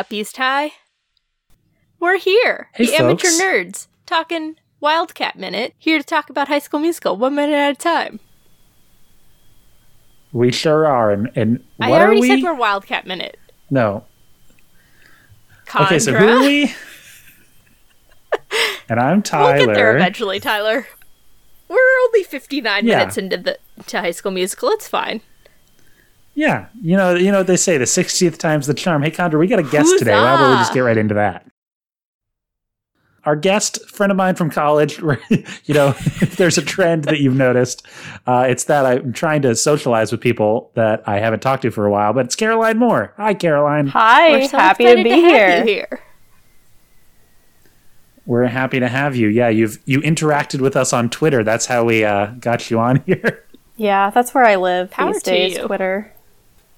uppies, Ty? We're here, Hey, the amateur nerds, talking Wildcat Minute, here to talk about High School Musical, one minute at a time. We sure are. And, and what I are already we? said we're Wildcat Minute. no. Chandra. Okay, so who are we? and I'm Tyler. We'll get there eventually, Tyler. We're only 59 Yeah. minutes into the to High School Musical. It's fine. Yeah, you know, you know what they say. The sixtieth time's the charm. Hey, Chandra, we got a guest today. Why don't we just get right into that? Our guest, friend of mine from college. you know, if there's a trend that you've noticed, uh, it's that I'm trying to socialize with people that I haven't talked to for a while. But it's Caroline Moore. Hi, Caroline. Hi, We're so happy to be have here. you here. We're happy to have you. Yeah, you've you interacted with us on Twitter. That's how we uh, got you on here. Yeah, that's where I live Power these to days. you. Twitter.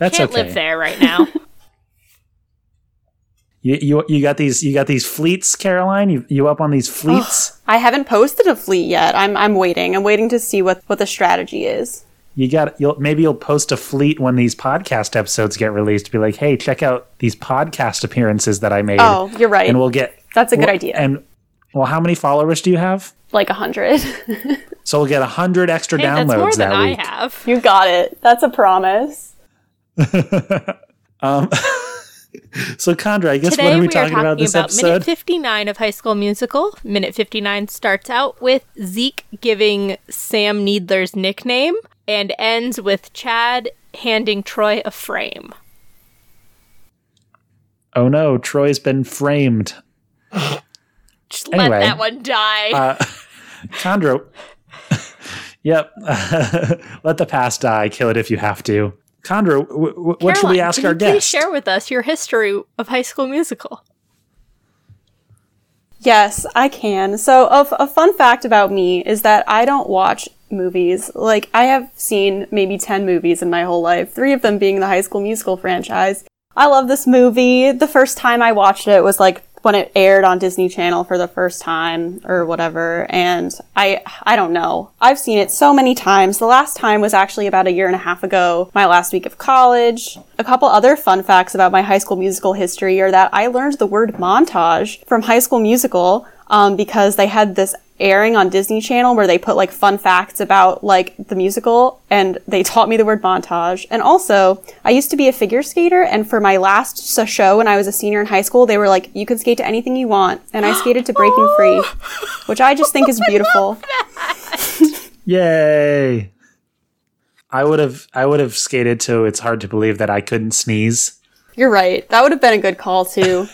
That's Can't okay. live there right now. You, you you got these you got these fleets, Caroline. You you up on these fleets? I haven't posted a fleet yet. I'm I'm waiting. I'm waiting to see what what the strategy is. You got you'll maybe you'll post a fleet when these podcast episodes get released. To be like, hey, check out these podcast appearances that I made. Oh, you're right. and we'll get That's a good well, idea. And well, how many followers do you have? like a hundred. So we'll get a hundred extra hey, downloads that's more than that I week. have. you got it. That's a promise. So Chandra, I guess Today what are we, we are talking about this minute episode? 59 of High School Musical. Minute 59 starts out with Zeke giving Sam Needler's nickname and ends with Chad handing Troy a frame. oh no, Troy's been framed. Just Anyway, let that one die. Uh, Chandra, yep. Let the past die. Kill it if you have to. Chandra, w- w- what should we Caroline, ask can our you please share with us your history of High School Musical? Yes, I can. So, of a fun fact about me is that I don't watch movies. Like, I have seen maybe 10 movies in my whole life, three of them being the High School Musical franchise. I love this movie. The first time I watched it was like when it aired on Disney Channel for the first time or whatever. And I, I don't know. I've seen it so many times. The last time was actually about a year and a half ago, my last week of college. A couple other fun facts about my high school musical history are that I learned the word montage from high school musical um, because they had this airing on Disney Channel where they put like fun facts about like the musical and they taught me the word montage. And also, I used to be a figure skater and for my last show when I was a senior in high school, they were like, you can skate to anything you want. And I skated to Breaking Free, which I just think is beautiful. Yay! I would have I would have skated to it's hard to believe that I couldn't sneeze. You're right. That would have been a good call too.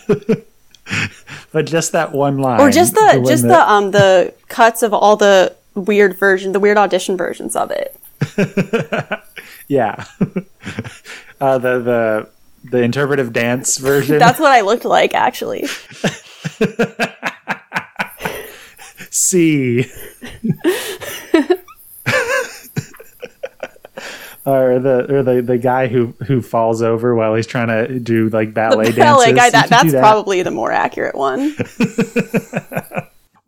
But just that one line. Or just the, one just that- the um the cuts of all the weird version, the weird audition versions of it. Yeah. uh, the the the interpretive dance version. That's what I looked like actually. C. or the or the, the guy who who falls over while he's trying to do like ballet The ballet dances. guy, that, that's that? probably the more accurate one.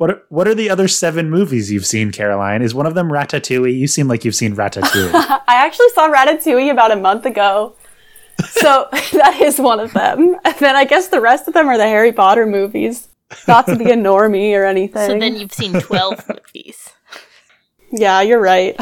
What are, what are the other seven movies you've seen, Caroline? Is one of them Ratatouille? You seem like you've seen Ratatouille. I actually saw Ratatouille about a month ago. So that is one of them. And then I guess the rest of them are the Harry Potter movies. Not to be a normie or anything. So then you've seen 12 movies. yeah, you're right.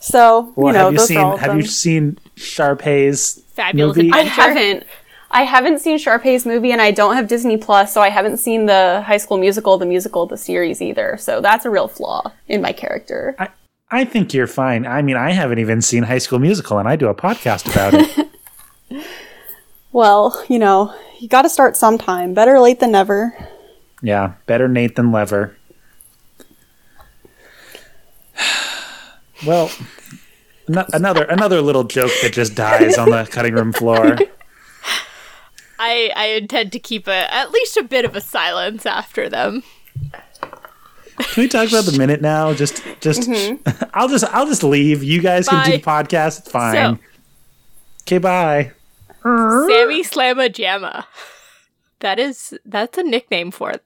So, Well, you know, have you those seen are all have them. you seen Sharpay's Fabulous movie? I haven't. I haven't seen Sharpay's movie and I don't have Disney Plus, so I haven't seen the High School Musical, the musical, the series either. So that's a real flaw in my character. I, I think you're fine. I mean, I haven't even seen High School Musical, and I do a podcast about it. Well, you know, you gotta start sometime. Better late than never. yeah, better Nate than Lever. Well, ano- another another little joke that just dies on the cutting room floor. I, I intend to keep a, at least a bit of a silence after them. Can we talk about the minute now? Just, just, mm-hmm. I'll just, I'll just leave. You guys can do the podcast. It's fine. So- okay, bye. Sammy Slamma Jamma. That is, that's a nickname for it.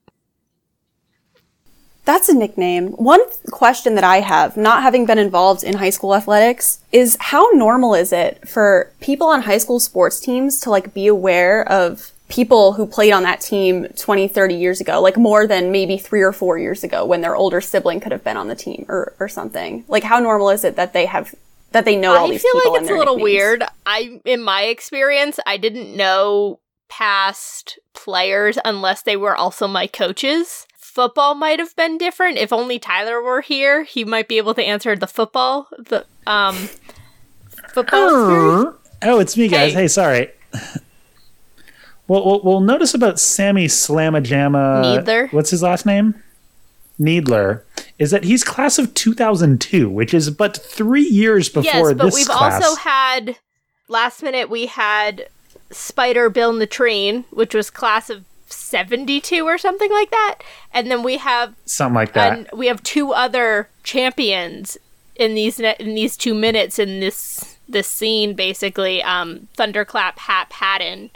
That's a nickname. One th- question that I have, not having been involved in high school athletics, is how normal is it for people on high school sports teams to like be aware of people who played on that team 20, 30 years ago, like more than maybe three or four years ago when their older sibling could have been on the team or, or something. Like how normal is it that they have that they know all I these feel like it's a little nicknames? weird. I, in my experience, I didn't know past players unless they were also my coaches. Football might have been different. If only Tyler were here, he might be able to answer the football. The um, football. experience. Oh, it's me, guys. Hey. Hey, sorry. well, well, well, notice about Sammy Slamajama. Needler? What's his last name? Needler. Is that he's class of 2002, which is but three years before Yes, but this we've class. also had last minute. We had Spider Bill Latrine, which was class of seventy-two or something like that, and then we have Something like that. and we have two other champions in these ne- in these two minutes in this this scene basically um thunderclap hap haddon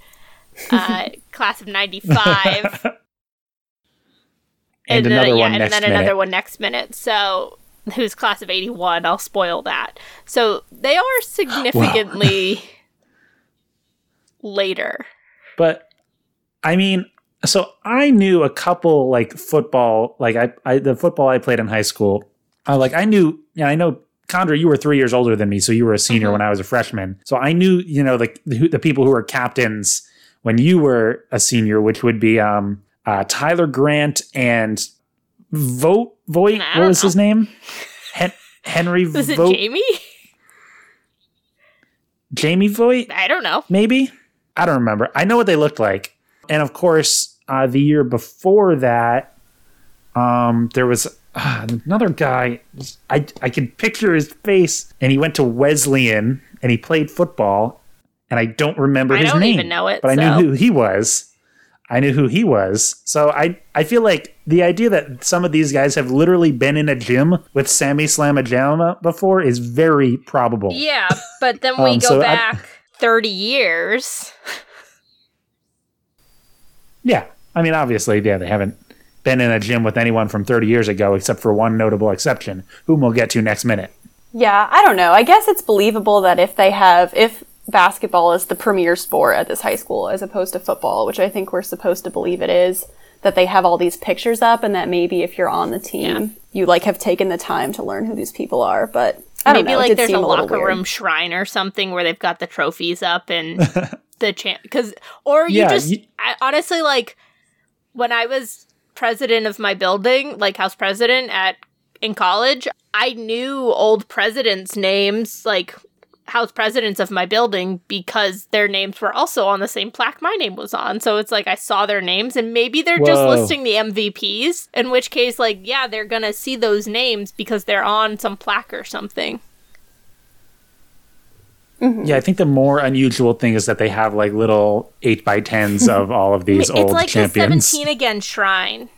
uh class of 95 and, then, another yeah, one and next then minute. another one next minute. So who's class of 81 i'll spoil that. So they are significantly later. But I mean, so I knew a couple like football, like I, I the football I played in high school. I like I knew, yeah, I know. Chandra, you were three years older than me, so you were a senior Mhm. when I was a freshman. So I knew, you know, the the, the people who were captains when you were a senior, which would be um, uh, Tyler Grant and Vote Voigt. I What was his name? Hen- Henry was it Vogt. jamie Jamie Voigt. i don't know maybe i don't remember i know what they looked like and of course uh, the year before that um, there was uh, another guy. I, I can picture his face. And he went to wesleyan and he played football. And i don't remember I his don't name even know it, but i knew who he was. I knew who he was. So i i feel like the idea that some of these guys have literally been in a gym with sammy slamajama before is very probable. Yeah, but then we Um, go so I- back 30 years. Yeah. I mean, obviously, yeah, they haven't been in a gym with anyone from 30 years ago, except for one notable exception, whom we'll get to next minute. Yeah, I don't know. I guess it's believable that if they have, if basketball is the premier sport at this high school as opposed to football, which I think we're supposed to believe it is, that they have all these pictures up and that maybe if you're on the team, you like have taken the time to learn who these people are. But I don't Maybe know. like there's seem a locker room shrine or something where they've got the trophies up and the champ. Because, or you Yeah, just, you- I, honestly, like when I was president of my building, like house president at in college, I knew old presidents' names, like house presidents of my building, because their names were also on the same plaque my name was on. So it's like I saw their names, and maybe they're just listing the MVPs. In which case, like, yeah, they're gonna see those names because they're on some plaque or something. Yeah, I think the more unusual thing is that they have like little 8 by 10s of all of these old like champions. It's like the 17 again shrine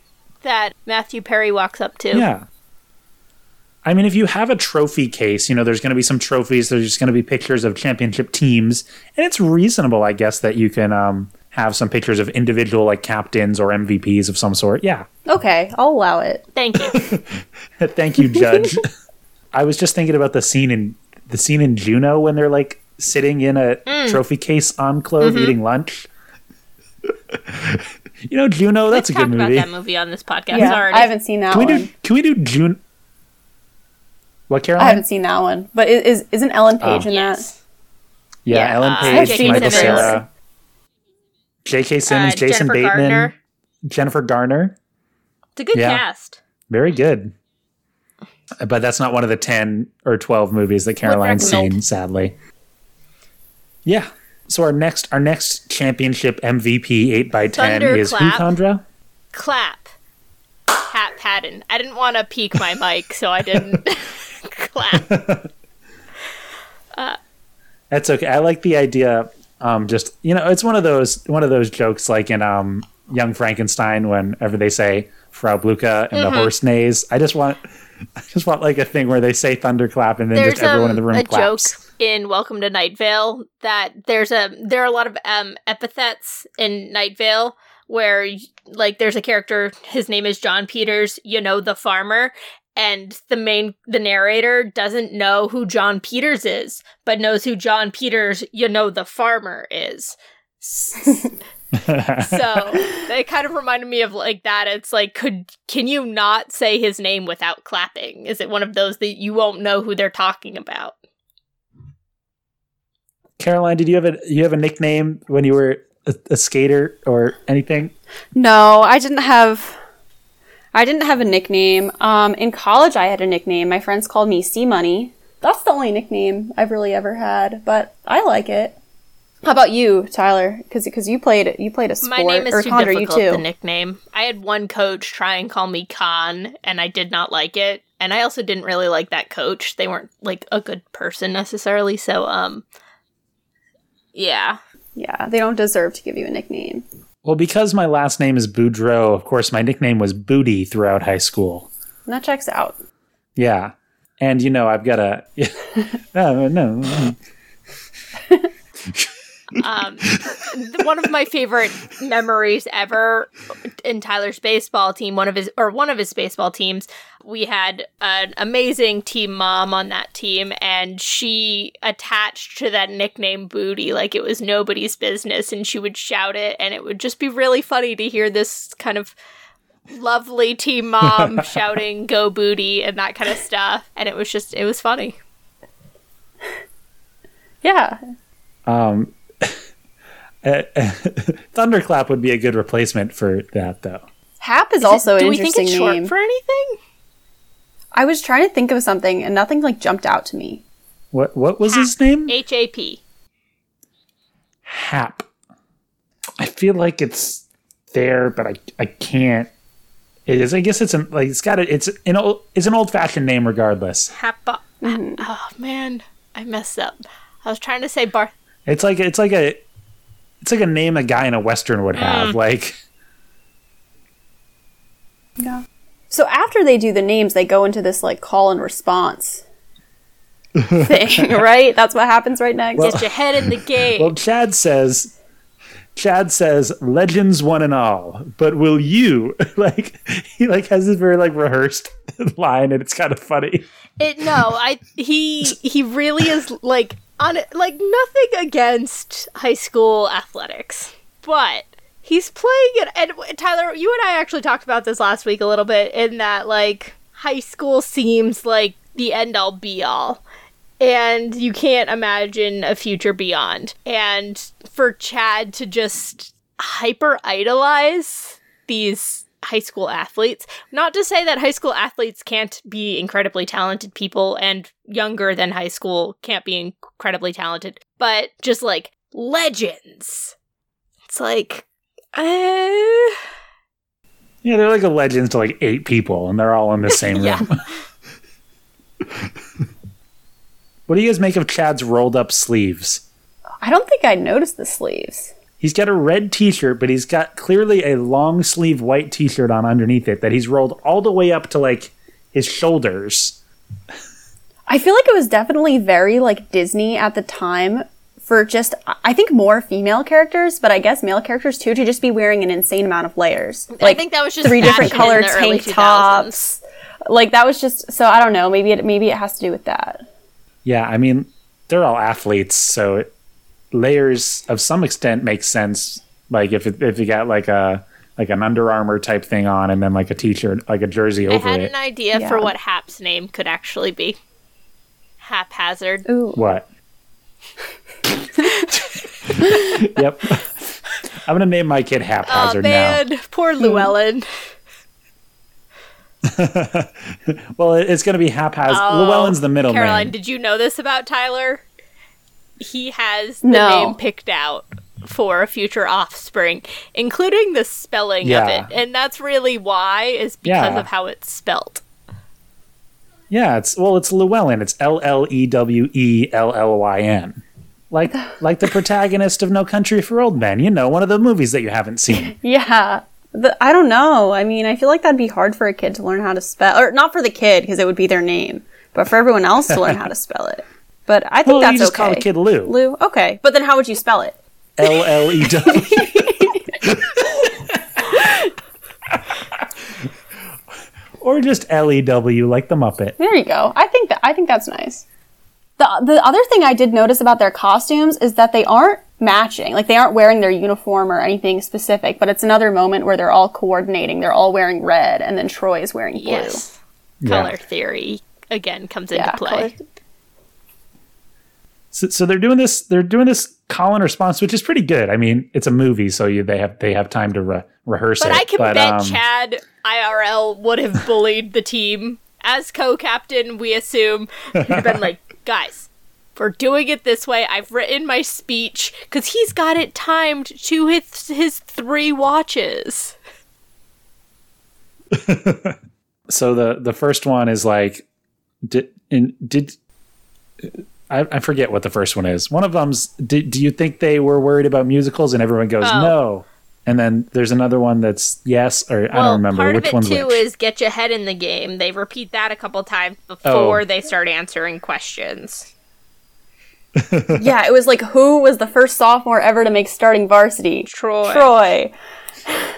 that Matthew Perry walks up to. Yeah. I mean, if you have a trophy case, you know, there's going to be some trophies. There's just going to be pictures of championship teams. And it's reasonable, I guess, that you can um, have some pictures of individual, like captains or MVPs of some sort. Yeah. Okay, I'll allow it. Thank you. Thank you, Judge. I was just thinking about the scene in the scene in Juno when they're like sitting in a Mm. trophy case enclave Mm-hmm. eating lunch. you know, Juno, that's We've a good talked about movie. that movie on this podcast Yeah, already. I haven't seen that Can we one. do can we do June What Caroline? I haven't seen that one. But is isn't Ellen Page in that? yeah, yeah, Ellen uh, Page, J.K. Michael Simmons. Cera, J.K. Simmons, Uh, Jason Jennifer Bateman, Gardner. Jennifer Garner. It's a good Yeah. cast. Very good. But that's not one of the 10 or 12 movies that Caroline's seen, sadly. Yeah. So our next our next championship MVP 8 by 10 is who. Chandra? Clap. Hat Patton. I didn't want to peek my mic, so I didn't clap. That's okay. I like the idea. Um, just you know, it's one of those one of those jokes like in um, Young Frankenstein, whenever they say Frau Blücher and Mm-hmm. the horse neighs. I just want, just want like a thing where they say thunderclap and then There's just everyone um, in the room a claps. joke in Welcome to Night Vale that there's a there are a lot of um, epithets in Night Vale where like there's a character his name is John Peters, you know the farmer, and the main the narrator doesn't know who John Peters is, but knows who John Peters, you know the farmer is. so it kind of reminded me of like that. It's like, could can you not say his name without clapping? Is it one of those that you won't know who they're talking about? Caroline, did you have a you have a nickname when you were a, a skater or anything? No, I didn't have. I didn't have a nickname. Um, in college, I had a nickname. My friends called me C Money. That's the only nickname I've really ever had, but I like it. How about you, Tyler? Because because you played you played a sport. My name is or too Connor, you difficult too. to nickname. I had one coach try and call me Khan, and I did not like it. And I also didn't really like that coach. They weren't like a good person necessarily. So, um, yeah. Yeah, they don't deserve to give you a nickname. Well, because my last name is Boudreaux, of course, my nickname was Booty throughout high school. And that checks out. Yeah, and you know I've got a no no. um, th- one of my favorite memories ever in Tyler's baseball team, one of his or one of his baseball teams, we had an amazing team mom on that team, and she attached to that nickname "Booty" like it was nobody's business, and she would shout it, and it would just be really funny to hear this kind of lovely team mom shouting "Go Booty" and that kind of stuff, and it was just it was funny. Yeah. Um, Thunderclap would be a good replacement for that, though. Hap is also interesting. do we think interesting it's short for anything? I was trying to think of something and nothing like jumped out to me. What what was his name? H A P. Hap. I feel like it's there, but I I can't. It is. I guess it's an like it's got a, it's an old it's an old fashioned name regardless. Hapa. Uh, mm-hmm. Oh man, I messed up. I was trying to say Bar. It's like it's like a it's like a name a guy in a western would have. Mm. Like Yeah. So after they do the names, they go into this like call and response thing, right? That's what happens right next. Well- Get your head in the game. well, Chad says. Chad says, "Legends one and all, but will you?" Like he like has this very like rehearsed line, and it's kind of funny. it no, I he he really is like on like nothing against high school athletics, but he's playing it. And Tyler, you and I actually talked about this last week a little bit. In that like high school seems like the end all be all. and you can't imagine a future beyond. And for Chad to just hyper idolize these high school athletes, not to say that high school athletes can't be incredibly talented people and younger than high school can't be incredibly talented, but just like legends. It's like, uh, Yeah, they're like a legends to like eight people, and they're all in the same room. What do you guys make of Chad's rolled up sleeves? I don't think I noticed the sleeves. He's got a red t-shirt, but he's got clearly a long sleeve white t-shirt on underneath it that he's rolled all the way up to like his shoulders. I feel like it was definitely very like Disney at the time for just I think more female characters, but I guess male characters too to just be wearing an insane amount of layers. Like I think that was just three different fashion in colored tank tops. Like that was just so I don't know. Maybe it maybe it has to do with that. Yeah, I mean, they're all athletes, so it, layers of some extent make sense. Like if it, if you got like a like an Under Armour type thing on, and then like a t-shirt, like a jersey I over had it. an idea for what Hap's name could actually be. Haphazard. Ooh. What? yep. I'm gonna name my kid Oh Haphazard now. poor hmm. Llewellyn. Well, it's gonna be Haphazard. Oh, Llewellyn's the middle Caroline, name. did you know this about Tyler? He has the No. name picked out for a future offspring, including the spelling Yeah. of it. And that's really why, is because Yeah. of how it's spelt. Yeah, it's well, it's Llewellyn. It's L L E W E L L Y N. Like like the protagonist of No Country for Old Men. You know, one of the movies that you haven't seen. Yeah. The, I don't know. I mean, I feel like that'd be hard for a kid to learn how to spell, or not for the kid because it would be their name, but for everyone else to learn how to spell it. But I think Well, that's you just okay. call the kid Lou. Lou. Okay, but then how would you spell it? L L E W. Or just L E W, like the Muppet. There you go. I think that I think that's nice. The the other thing I did notice about their costumes is that they aren't matching. Like they aren't wearing their uniform or anything specific, but it's another moment where they're all coordinating. They're all wearing red, and then Troy is wearing blue. Yes. Yeah. Color theory again comes Yeah, into play. color- So, so they're doing this. They're doing this call and response, which is pretty good. I mean, it's a movie, so you, they have they have time to re- rehearse But it. I can bet um, Chad IRL would have bullied the team as co-captain. We assume he'd been like, guys. We're doing it this way. I've written my speech because he's got it timed to his his three watches. So the the first one is like, did in did. I, I forget what the first one is. One of them's. Did, do you think they were worried about musicals? And everyone goes Oh. no. And then there's another one that's yes or I don't remember part which of it one's too which. is get your head in the game. They repeat that a couple times oh. before Oh. they start answering questions. yeah, it was like who was the first sophomore ever to make starting varsity? Troy. Troy.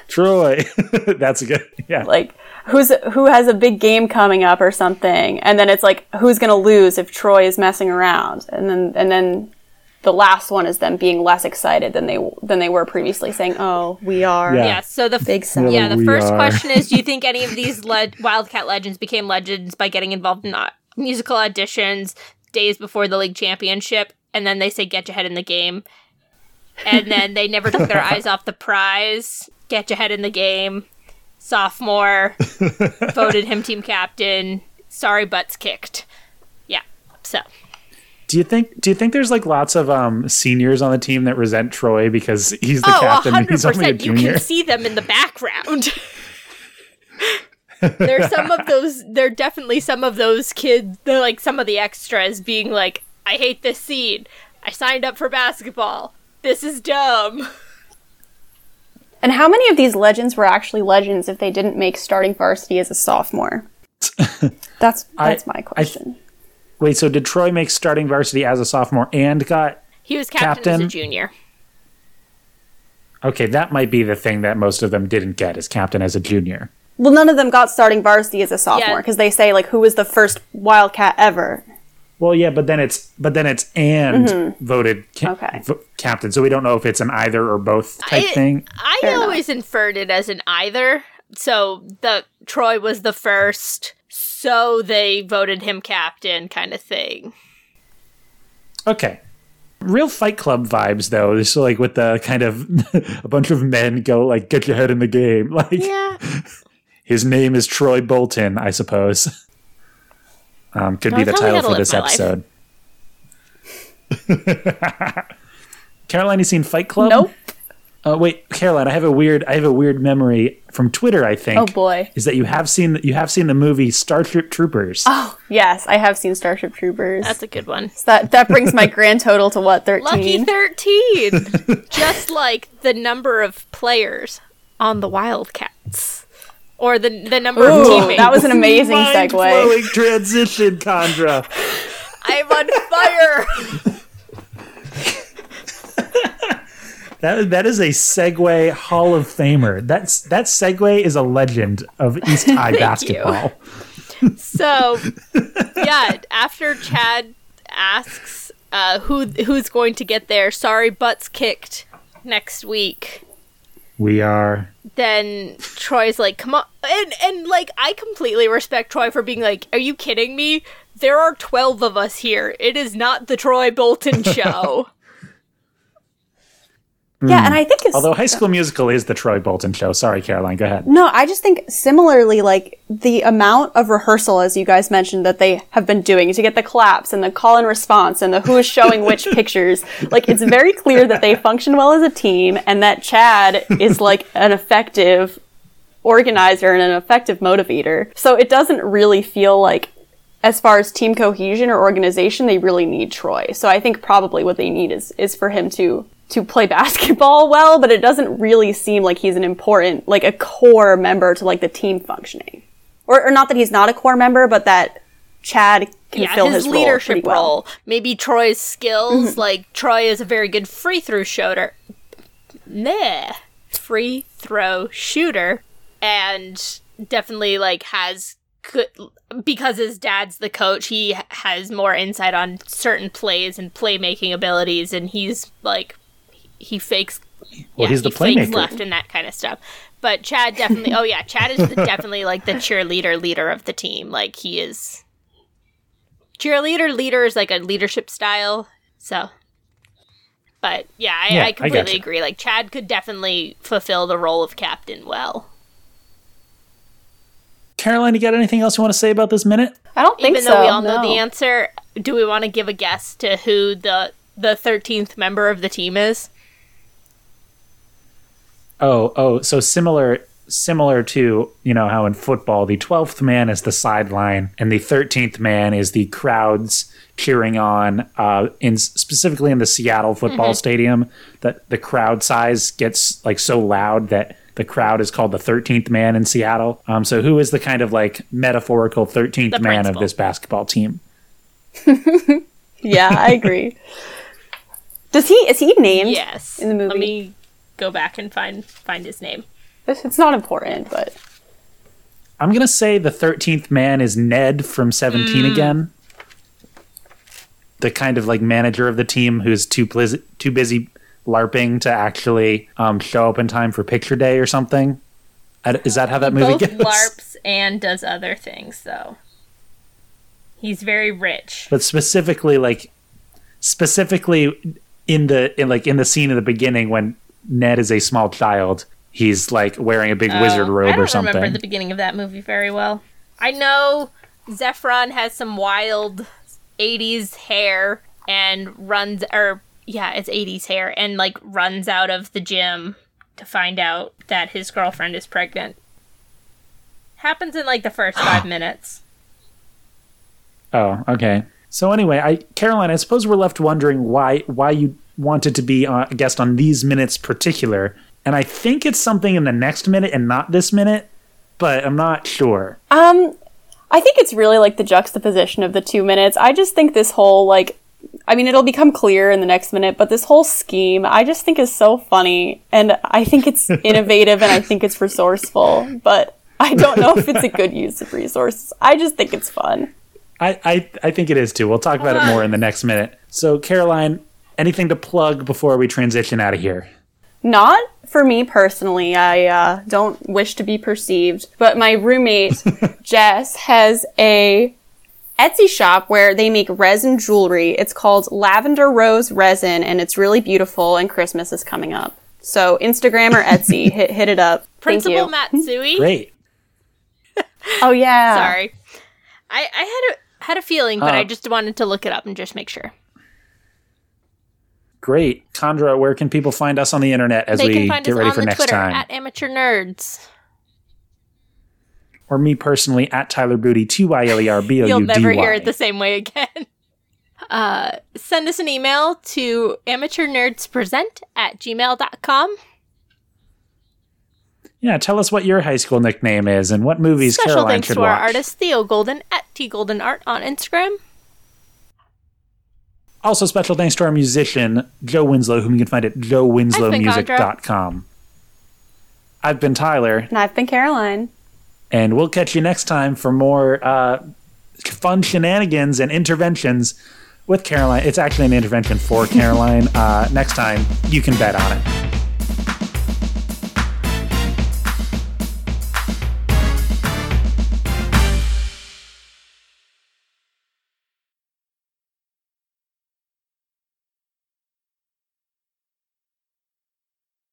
Troy. that's a good. Yeah. Like who's who has a big game coming up or something, and then it's like who's gonna lose if Troy is messing around, and then and then the last one is them being less excited than they than they were previously, saying, "Oh, we are." Yeah. Yeah. So the Big sound. yeah the We first are. question is: Do you think any of these le- Wildcat legends became legends by getting involved in uh, musical auditions days before the league championship? And then they say, "Get your head in the game," and then they never took their eyes off the prize. Get your head in the game. Sophomore voted him team captain. Sorry, butts kicked. Yeah. So Do you think? Do you think there's like lots of um, seniors on the team that resent Troy because he's the oh, captain and hundred he's only a percent. You can see them in the background. There's some of those. There are definitely some of those kids. They're like some of the extras being like, "I hate this scene. I signed up for basketball. This is dumb." And how many of these legends were actually legends if they didn't make starting varsity as a sophomore? That's I- that's my question. Wait, so did Troy make starting varsity as a sophomore and got? He was captain, as a junior. Okay, that might be the thing that most of them didn't get as captain as a junior. well, none of them got starting varsity as a sophomore Yeah. because they say like who was the first Wildcat ever. Well, yeah, but then it's but then it's and voted ca- Mm-hmm. Okay. v- captain, so we don't know if it's an either or both type I- thing. I Fair enough. always inferred it as an either. So the Troy was the first, so they voted him captain, kind of thing. Okay. Real Fight Club vibes, though. This like with the kind of a bunch of men go like, "Get your head in the game." Like Yeah. his name is Troy Bolton, I suppose. Um, could be Don't the title for this episode. Caroline, you seen Fight Club? Nope. Uh, wait, Caroline, I have a weird, I have a weird memory from Twitter. I think. Oh boy. Is that you have seen you have seen the movie Starship Troopers? Oh yes, I have seen Starship Troopers. That's a good one. So that that brings my grand total to what thirteen? Lucky 13. Just like the number of players on the Wildcats. Or the the number of Ooh, teammates. that was an amazing segue. Mind-blowing transition, Chandra. I'm on fire. That that is a Segway Hall of Famer. That's that Segway is a legend of East High basketball. so, yeah, after Chad asks uh, who who's going to get there, sorry, butts kicked next week. We are then Troy's like, "Come on," and and like I completely respect Troy for being like, "Are you kidding me? There are twelve of us here. It is not the Troy Bolton show." Yeah, hmm. and I think it's although High School Musical is the Troy Bolton show. Sorry, Caroline, go ahead. No, I just think similarly, like the amount of rehearsal, as you guys mentioned, that they have been doing to get the claps and the call and response and the who is showing which pictures. Like, it's very clear that they function well as a team and that Chad is like an effective organizer and an effective motivator. So it doesn't really feel like, as far as team cohesion or organization, they really need Troy. So I think probably what they need is is for him to to play basketball well, but it doesn't really seem like he's an important, like a core member to like the team functioning. Or, or not that he's not a core member, but that Chad can yeah, fill his, his, leadership role. well. role. Maybe Troy's skills, mm-hmm. like Troy is a very good free throw shooter. Nah, free throw shooter, and definitely like has good because his dad's the coach. He has more insight on certain plays and playmaking abilities, and he's like he fakes. Well, he's the he fakes playmaker. left and that kind of stuff. But Chad definitely. oh yeah, Chad is the, definitely like the cheerleader leader of the team. Like he is. Cheerleader leader is like a leadership style. So. But yeah, I, Yeah, I I completely gotcha. agree. Like Chad could definitely fulfill the role of captain well. Caroline, you got anything else you want to say about this minute? I don't think Even so. though we all know the answer, do we want to give a guess to who the the thirteenth member of the team is? Oh, oh, so similar similar to, you know, how in football the 12th man is the sideline and the 13th man is the crowds cheering on uh in specifically in the Seattle football stadium that the crowd size gets like so loud that the crowd is called the 13th man in Seattle. Um so who is the kind of like metaphorical 13th The man of this basketball team? Yeah, I agree. Does he is he named? Yes. In the movie. Let me go back and find find his name. It's not important, but I'm going to say the 13th man is Ned from 17 again. The kind of like manager of the team who's too plis- too busy larping to actually um, show up in time for picture day or something. Is that how that movie Both goes? larps and does other things though. He's very rich. But specifically like specifically in the in like in the scene in the beginning when Ned is a small child, he's like wearing a big oh, wizard Oh, robe I don't or something. remember the beginning of that movie very well. I know Zephron has some wild 80s hair and runs or yeah, it's 80s hair and like runs out of the gym to find out that his girlfriend is pregnant. Happens in like the first 5 minutes. Oh, okay. So anyway, I Caroline, I suppose we're left wondering why why you wanted to be a guest on these minutes particular, and I think it's something in the next minute and not this minute, but I'm not sure. um I think it's really like the juxtaposition of the 2 minutes. I just think this whole like I mean it'll become clear in the next minute, but this whole scheme I just think is so funny and I think it's innovative and I think it's resourceful, but I don't know if it's a good use of resources. I just think it's fun. I, I I think it is too. We'll talk about it more in the next minute. So Caroline, anything to plug before we transition out of here? Not for me personally. I uh, don't wish to be perceived, but my roommate Jess has a Etsy shop where they make resin jewelry. It's called Lavender Rose Resin, and it's really beautiful. And Christmas is coming up, so Instagram or Etsy, hit hit it up. Thank Principal you. Matsui. Great. Oh yeah. Sorry. I I had a had a feeling, but Uh, I just wanted to look it up and just make sure. Great. Chandra, where can people find us on the internet as They we get ready for next Twitter time? at amateur nerds. or me personally at Tyler Booty, T Y L E R B O U D Y. You'll never hear it the same way again. Uh, send us an email to amateurnerdspresent at gmail.com. Yeah, tell us what your high school nickname is and what movies Special Caroline thanks should to watch. our artist Theo Golden at T Golden Art on Instagram. Also, special thanks to our musician, Joe Winslow, whom you can find at joewinslowmusic.com. I've been Tyler, And I've been Caroline. and we'll catch you next time for more uh, fun shenanigans and interventions with Caroline. It's actually an intervention for Caroline. uh, next time, you can bet on it.